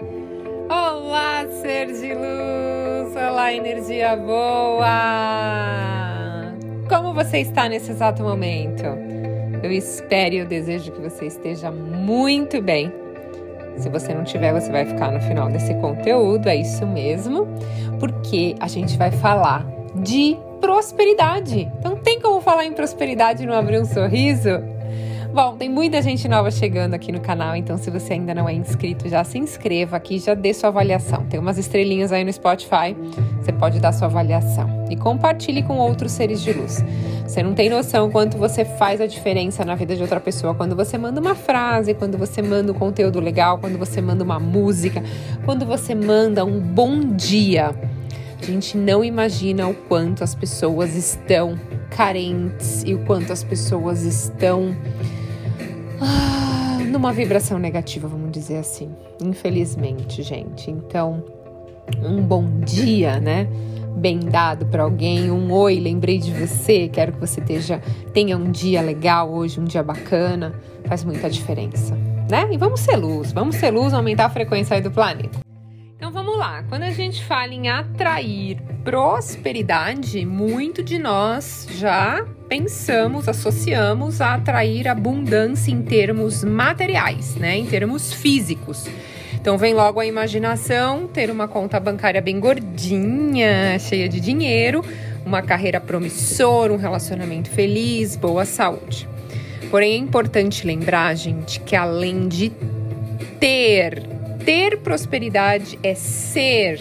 Olá, ser de luz! Olá, energia boa! Como você está nesse exato momento? Eu espero e eu desejo que você esteja muito bem. Se você não tiver, você vai ficar no final desse conteúdo, é isso mesmo, porque a gente vai falar de prosperidade. Então, tem como falar em prosperidade e não abrir um sorriso? Bom, tem muita gente nova chegando aqui no canal, então se você ainda não é inscrito, já se inscreva aqui, já dê sua avaliação. Tem umas estrelinhas aí no Spotify, você pode dar sua avaliação. E compartilhe com outros seres de luz. Você não tem noção quanto você faz a diferença na vida de outra pessoa quando você manda uma frase, quando você manda um conteúdo legal, quando você manda uma música, quando você manda um bom dia. A gente não imagina o quanto as pessoas estão carentes e o quanto as pessoas estão ah, numa vibração negativa, vamos dizer assim. Infelizmente, gente. Então, um bom dia, né? Bem dado para alguém, um oi, lembrei de você, quero que você esteja, tenha um dia legal hoje, um dia bacana, faz muita diferença, né? E vamos ser luz, vamos ser luz, aumentar a frequência aí do planeta. Então vamos lá, quando a gente fala em atrair prosperidade, muito de nós já pensamos, associamos a atrair abundância em termos materiais, né? Em termos físicos. Então vem logo a imaginação, ter uma conta bancária bem gordinha, cheia de dinheiro, uma carreira promissora, um relacionamento feliz, boa saúde. Porém é importante lembrar, gente, que além de ter ter prosperidade é ser,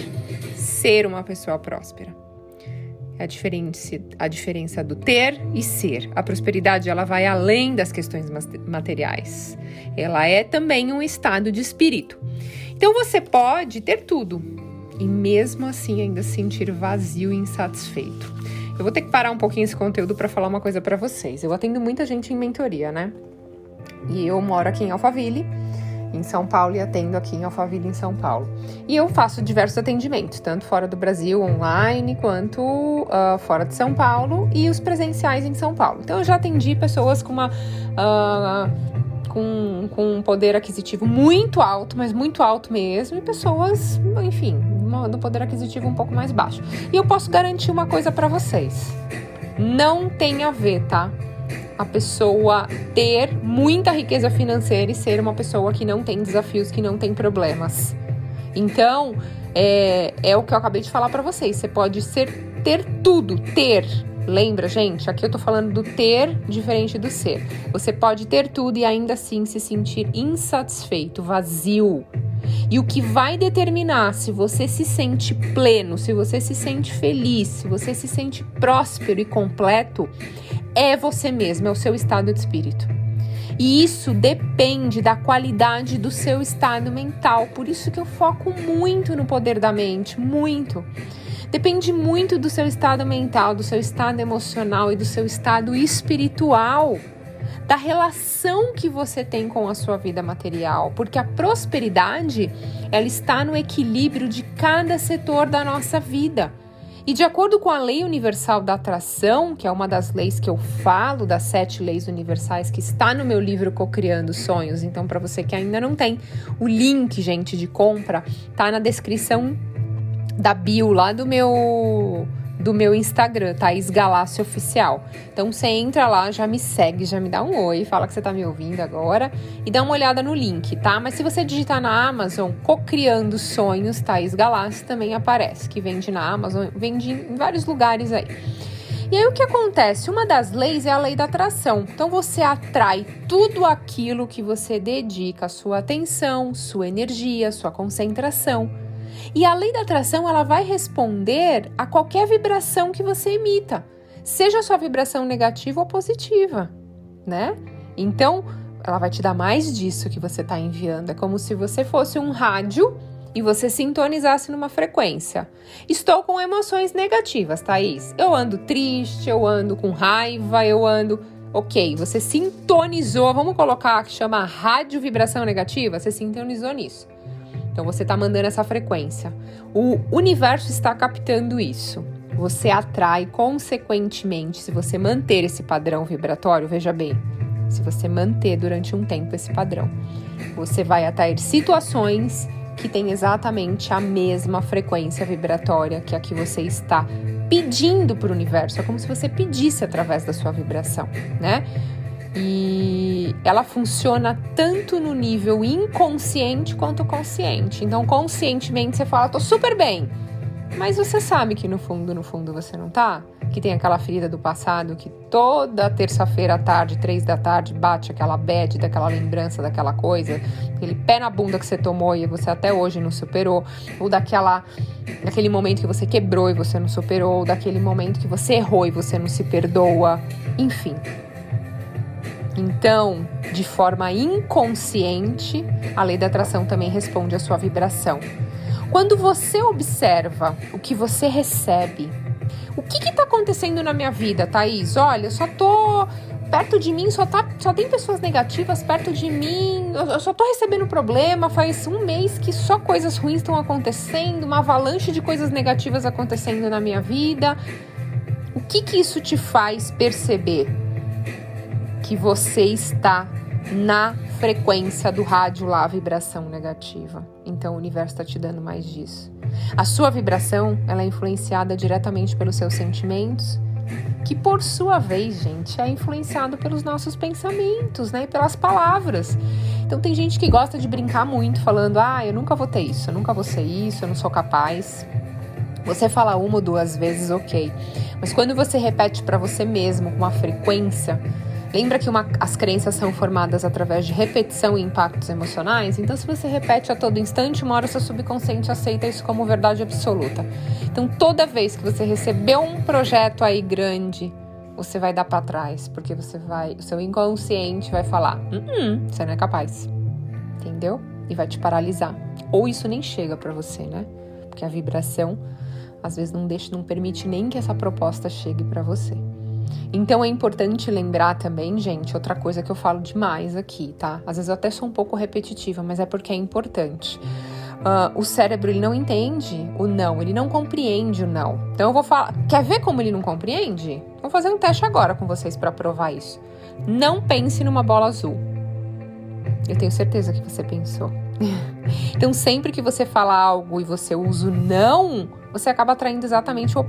ser uma pessoa próspera. É a diferença, a diferença do ter e ser. A prosperidade ela vai além das questões materiais. Ela é também um estado de espírito. Então você pode ter tudo e mesmo assim ainda sentir vazio e insatisfeito. Eu vou ter que parar um pouquinho esse conteúdo para falar uma coisa para vocês. Eu atendo muita gente em mentoria, né? E eu moro aqui em Alphaville em São Paulo e atendo aqui em Alphaville, em São Paulo. E eu faço diversos atendimentos, tanto fora do Brasil, online, quanto uh, fora de São Paulo e os presenciais em São Paulo. Então eu já atendi pessoas com uma. Uh, com, com um poder aquisitivo muito alto, mas muito alto mesmo, e pessoas, enfim, do poder aquisitivo um pouco mais baixo. E eu posso garantir uma coisa para vocês: não tem a ver, tá? A pessoa ter muita riqueza financeira e ser uma pessoa que não tem desafios, que não tem problemas. Então, é, é o que eu acabei de falar para vocês. Você pode ser ter tudo, ter. Lembra, gente? Aqui eu tô falando do ter diferente do ser. Você pode ter tudo e ainda assim se sentir insatisfeito, vazio. E o que vai determinar se você se sente pleno, se você se sente feliz, se você se sente próspero e completo é você mesmo, é o seu estado de espírito. E isso depende da qualidade do seu estado mental. Por isso que eu foco muito no poder da mente, muito. Depende muito do seu estado mental, do seu estado emocional e do seu estado espiritual, da relação que você tem com a sua vida material, porque a prosperidade, ela está no equilíbrio de cada setor da nossa vida. E de acordo com a Lei Universal da Atração, que é uma das leis que eu falo, das sete leis universais, que está no meu livro Cocriando Sonhos, então para você que ainda não tem, o link, gente, de compra, tá na descrição da bio lá do meu do meu Instagram, Thaís Galácio Oficial. Então você entra lá, já me segue, já me dá um oi, fala que você tá me ouvindo agora e dá uma olhada no link, tá? Mas se você digitar na Amazon, Cocriando Sonhos, Thaís Galácio também aparece, que vende na Amazon, vende em vários lugares aí. E aí o que acontece? Uma das leis é a lei da atração. Então você atrai tudo aquilo que você dedica sua atenção, sua energia, sua concentração. E a lei da atração ela vai responder a qualquer vibração que você emita, seja a sua vibração negativa ou positiva, né? Então, ela vai te dar mais disso que você está enviando. É como se você fosse um rádio e você sintonizasse numa frequência. Estou com emoções negativas, Thaís. Eu ando triste, eu ando com raiva, eu ando. Ok, você sintonizou, vamos colocar que chama rádio vibração negativa, você sintonizou nisso. Então você está mandando essa frequência. O universo está captando isso. Você atrai, consequentemente, se você manter esse padrão vibratório, veja bem, se você manter durante um tempo esse padrão, você vai atrair situações, que tem exatamente a mesma frequência vibratória que a que você está pedindo para o universo. É como se você pedisse através da sua vibração, né? E ela funciona tanto no nível inconsciente quanto consciente. Então, conscientemente você fala, tô super bem. Mas você sabe que no fundo, no fundo você não tá? Que tem aquela ferida do passado que toda terça-feira à tarde, três da tarde, bate aquela bad daquela lembrança daquela coisa, aquele pé na bunda que você tomou e você até hoje não superou, ou daquela daquele momento que você quebrou e você não superou, ou daquele momento que você errou e você não se perdoa, enfim. Então, de forma inconsciente, a lei da atração também responde à sua vibração. Quando você observa o que você recebe, o que está acontecendo na minha vida, Thaís? Olha, eu só tô perto de mim, só, tá, só tem pessoas negativas perto de mim, eu, eu só tô recebendo problema. Faz um mês que só coisas ruins estão acontecendo, uma avalanche de coisas negativas acontecendo na minha vida. O que que isso te faz perceber? Que você está na frequência do rádio lá, vibração negativa. Então o universo está te dando mais disso. A sua vibração ela é influenciada diretamente pelos seus sentimentos, que por sua vez, gente, é influenciado pelos nossos pensamentos, né, e pelas palavras. Então tem gente que gosta de brincar muito, falando: "Ah, eu nunca vou ter isso, eu nunca vou ser isso, eu não sou capaz". Você fala uma ou duas vezes, ok. Mas quando você repete para você mesmo com uma frequência, Lembra que uma, as crenças são formadas através de repetição e impactos emocionais? Então, se você repete a todo instante, uma hora seu subconsciente aceita isso como verdade absoluta. Então, toda vez que você recebeu um projeto aí grande, você vai dar para trás, porque você vai, o seu inconsciente vai falar: hum, você não é capaz", entendeu? E vai te paralisar. Ou isso nem chega para você, né? Porque a vibração às vezes não deixa, não permite nem que essa proposta chegue para você. Então é importante lembrar também, gente, outra coisa que eu falo demais aqui, tá? Às vezes eu até sou um pouco repetitiva, mas é porque é importante. Uh, o cérebro ele não entende o não, ele não compreende o não. Então eu vou falar, quer ver como ele não compreende? Vou fazer um teste agora com vocês para provar isso. Não pense numa bola azul. Eu tenho certeza que você pensou. então sempre que você fala algo e você usa o não, você acaba atraindo exatamente o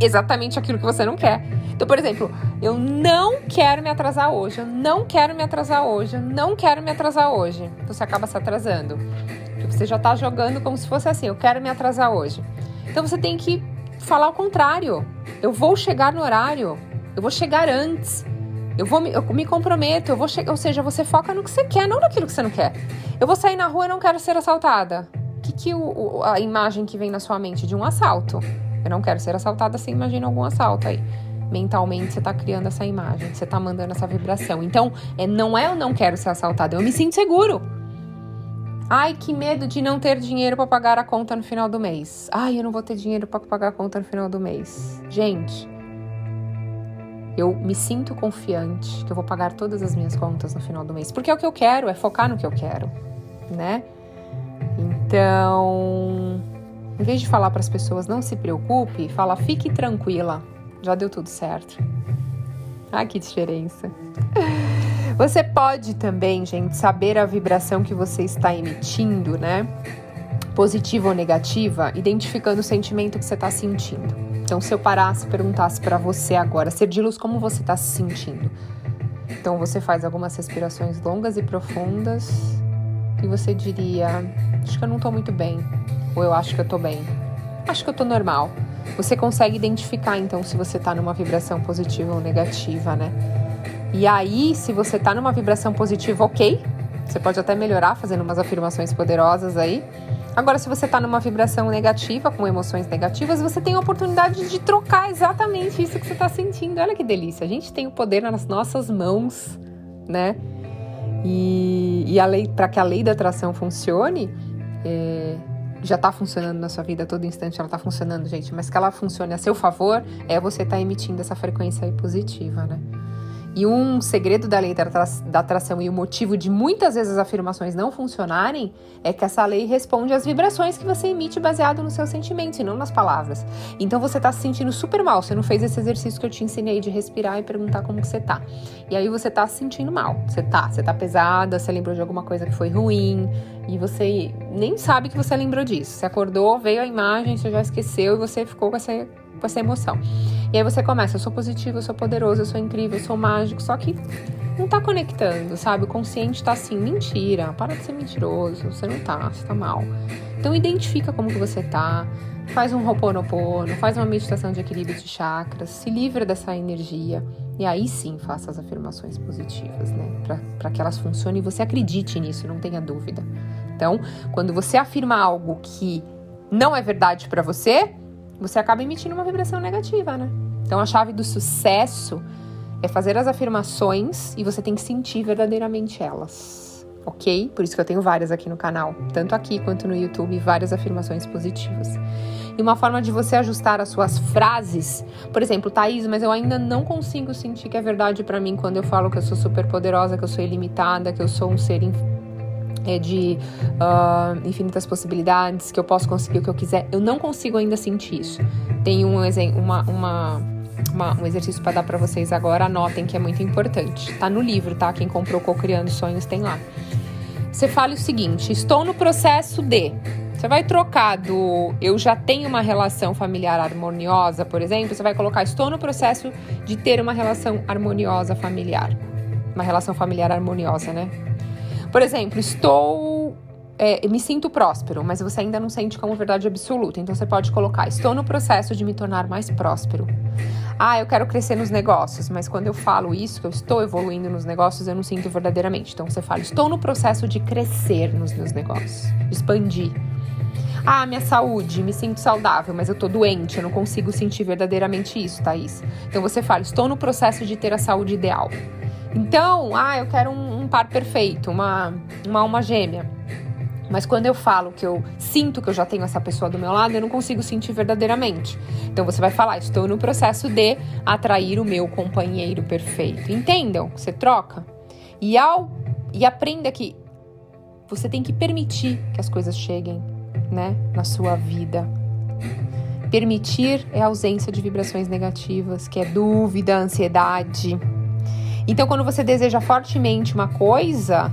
exatamente aquilo que você não quer. Então, por exemplo, eu não quero me atrasar hoje, eu não quero me atrasar hoje, eu não quero me atrasar hoje. Você acaba se atrasando. Porque você já tá jogando como se fosse assim, eu quero me atrasar hoje. Então você tem que falar o contrário. Eu vou chegar no horário, eu vou chegar antes. Eu vou me, eu me comprometo, eu vou chegar, ou seja, você foca no que você quer, não naquilo que você não quer. Eu vou sair na rua e não quero ser assaltada. Que, que o, a imagem que vem na sua mente de um assalto? Eu não quero ser assaltada, você imagina algum assalto aí. Mentalmente você tá criando essa imagem, você tá mandando essa vibração. Então, é, não é eu não quero ser assaltada, eu me sinto seguro. Ai, que medo de não ter dinheiro para pagar a conta no final do mês. Ai, eu não vou ter dinheiro para pagar a conta no final do mês. Gente, eu me sinto confiante que eu vou pagar todas as minhas contas no final do mês, porque é o que eu quero, é focar no que eu quero, né? Então, em vez de falar para as pessoas não se preocupe, fala fique tranquila, já deu tudo certo. Ah, que diferença. Você pode também, gente, saber a vibração que você está emitindo, né? Positiva ou negativa, identificando o sentimento que você está sentindo. Então, se eu parasse e perguntasse para você agora, ser de luz, como você está se sentindo? Então, você faz algumas respirações longas e profundas e você diria: Acho que eu não estou muito bem ou eu acho que eu tô bem. Acho que eu tô normal. Você consegue identificar então se você tá numa vibração positiva ou negativa, né? E aí, se você tá numa vibração positiva, ok. Você pode até melhorar fazendo umas afirmações poderosas aí. Agora, se você tá numa vibração negativa, com emoções negativas, você tem a oportunidade de trocar exatamente isso que você tá sentindo. Olha que delícia. A gente tem o poder nas nossas mãos, né? E, e a lei, para que a lei da atração funcione, é, já está funcionando na sua vida a todo instante, ela está funcionando, gente, mas que ela funcione a seu favor, é você estar tá emitindo essa frequência aí positiva, né? E um segredo da lei da atração e o motivo de muitas vezes as afirmações não funcionarem é que essa lei responde às vibrações que você emite baseado nos seus sentimentos e não nas palavras. Então você está se sentindo super mal, você não fez esse exercício que eu te ensinei de respirar e perguntar como que você tá. E aí você tá se sentindo mal. Você tá, você tá pesada, você lembrou de alguma coisa que foi ruim e você nem sabe que você lembrou disso. Você acordou, veio a imagem, você já esqueceu e você ficou com essa com essa emoção. E aí você começa, eu sou positivo, eu sou poderoso, eu sou incrível, eu sou mágico, só que não tá conectando, sabe? O consciente tá assim, mentira, para de ser mentiroso, você não tá, você tá mal. Então identifica como que você tá, faz um Ho'oponopono, faz uma meditação de equilíbrio de chakras, se livra dessa energia e aí sim faça as afirmações positivas, né? Para que elas funcionem e você acredite nisso, não tenha dúvida. Então, quando você afirma algo que não é verdade para você, você acaba emitindo uma vibração negativa, né? Então a chave do sucesso é fazer as afirmações e você tem que sentir verdadeiramente elas, ok? Por isso que eu tenho várias aqui no canal, tanto aqui quanto no YouTube, várias afirmações positivas. E uma forma de você ajustar as suas frases, por exemplo, Thaís, mas eu ainda não consigo sentir que é verdade para mim quando eu falo que eu sou super poderosa, que eu sou ilimitada, que eu sou um ser é, de uh, infinitas possibilidades, que eu posso conseguir o que eu quiser. Eu não consigo ainda sentir isso. Tem um, uma, uma, uma, um exercício para dar para vocês agora, anotem que é muito importante. Tá no livro, tá? Quem comprou Co-Criando Sonhos tem lá. Você fala o seguinte: estou no processo de. Você vai trocar do eu já tenho uma relação familiar harmoniosa, por exemplo, você vai colocar estou no processo de ter uma relação harmoniosa familiar. Uma relação familiar harmoniosa, né? Por exemplo, estou. É, me sinto próspero, mas você ainda não sente como verdade absoluta. Então você pode colocar: estou no processo de me tornar mais próspero. Ah, eu quero crescer nos negócios, mas quando eu falo isso, que eu estou evoluindo nos negócios, eu não sinto verdadeiramente. Então você fala: estou no processo de crescer nos meus negócios, expandir. Ah, minha saúde, me sinto saudável, mas eu tô doente, eu não consigo sentir verdadeiramente isso, Thaís. Então você fala: estou no processo de ter a saúde ideal. Então, ah, eu quero um, um par perfeito, uma, uma alma gêmea. Mas quando eu falo que eu sinto que eu já tenho essa pessoa do meu lado, eu não consigo sentir verdadeiramente. Então você vai falar, estou no processo de atrair o meu companheiro perfeito. Entendam? Você troca. E ao e aprenda que você tem que permitir que as coisas cheguem, né, na sua vida. Permitir é a ausência de vibrações negativas, que é dúvida, ansiedade, então, quando você deseja fortemente uma coisa,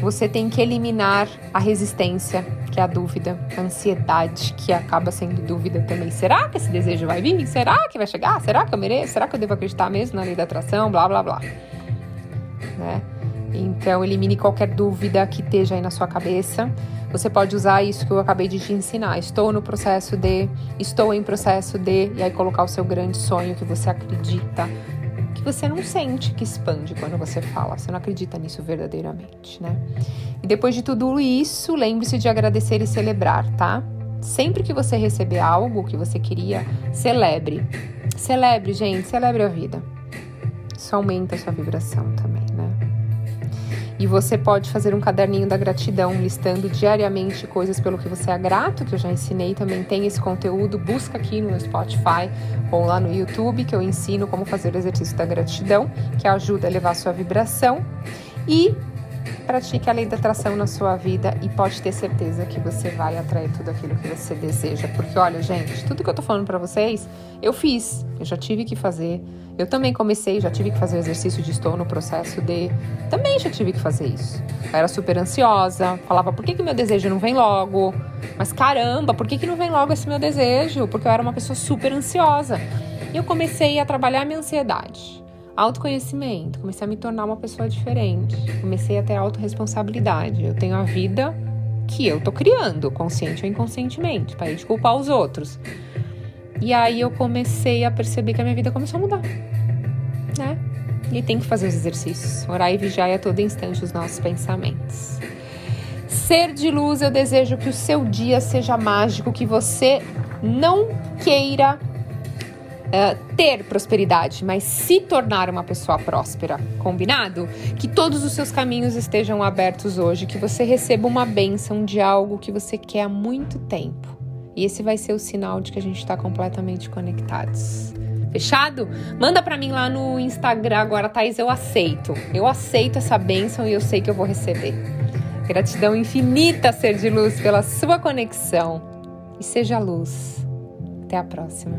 você tem que eliminar a resistência, que é a dúvida, a ansiedade, que acaba sendo dúvida também. Será que esse desejo vai vir? Será que vai chegar? Será que eu mereço? Será que eu devo acreditar mesmo na lei da atração? Blá, blá, blá. Né? Então, elimine qualquer dúvida que esteja aí na sua cabeça. Você pode usar isso que eu acabei de te ensinar. Estou no processo de, estou em processo de, e aí colocar o seu grande sonho que você acredita que você não sente que expande quando você fala, você não acredita nisso verdadeiramente, né? E depois de tudo isso, lembre-se de agradecer e celebrar, tá? Sempre que você receber algo que você queria, celebre. Celebre, gente, celebre a vida. Isso aumenta a sua vibração também. E você pode fazer um caderninho da gratidão, listando diariamente coisas pelo que você é grato, que eu já ensinei também tem esse conteúdo. Busca aqui no Spotify ou lá no YouTube, que eu ensino como fazer o exercício da gratidão, que ajuda a elevar a sua vibração. E pratique a lei da atração na sua vida e pode ter certeza que você vai atrair tudo aquilo que você deseja. Porque olha, gente, tudo que eu tô falando para vocês, eu fiz, eu já tive que fazer. Eu também comecei, já tive que fazer o exercício de estou no processo de. Também já tive que fazer isso. Eu era super ansiosa, falava, por que, que meu desejo não vem logo? Mas caramba, por que, que não vem logo esse meu desejo? Porque eu era uma pessoa super ansiosa. E eu comecei a trabalhar a minha ansiedade autoconhecimento, comecei a me tornar uma pessoa diferente, comecei a ter autorresponsabilidade. Eu tenho a vida que eu tô criando, consciente ou inconscientemente, para de culpar os outros. E aí eu comecei a perceber que a minha vida começou a mudar, né? E tem que fazer os exercícios, orar e vigiar a todo instante os nossos pensamentos. Ser de luz, eu desejo que o seu dia seja mágico, que você não queira uh, ter prosperidade, mas se tornar uma pessoa próspera. Combinado? Que todos os seus caminhos estejam abertos hoje, que você receba uma bênção de algo que você quer há muito tempo. E esse vai ser o sinal de que a gente está completamente conectados. Fechado? Manda para mim lá no Instagram agora, Thaís, eu aceito. Eu aceito essa bênção e eu sei que eu vou receber. Gratidão infinita, ser de luz, pela sua conexão. E seja luz. Até a próxima.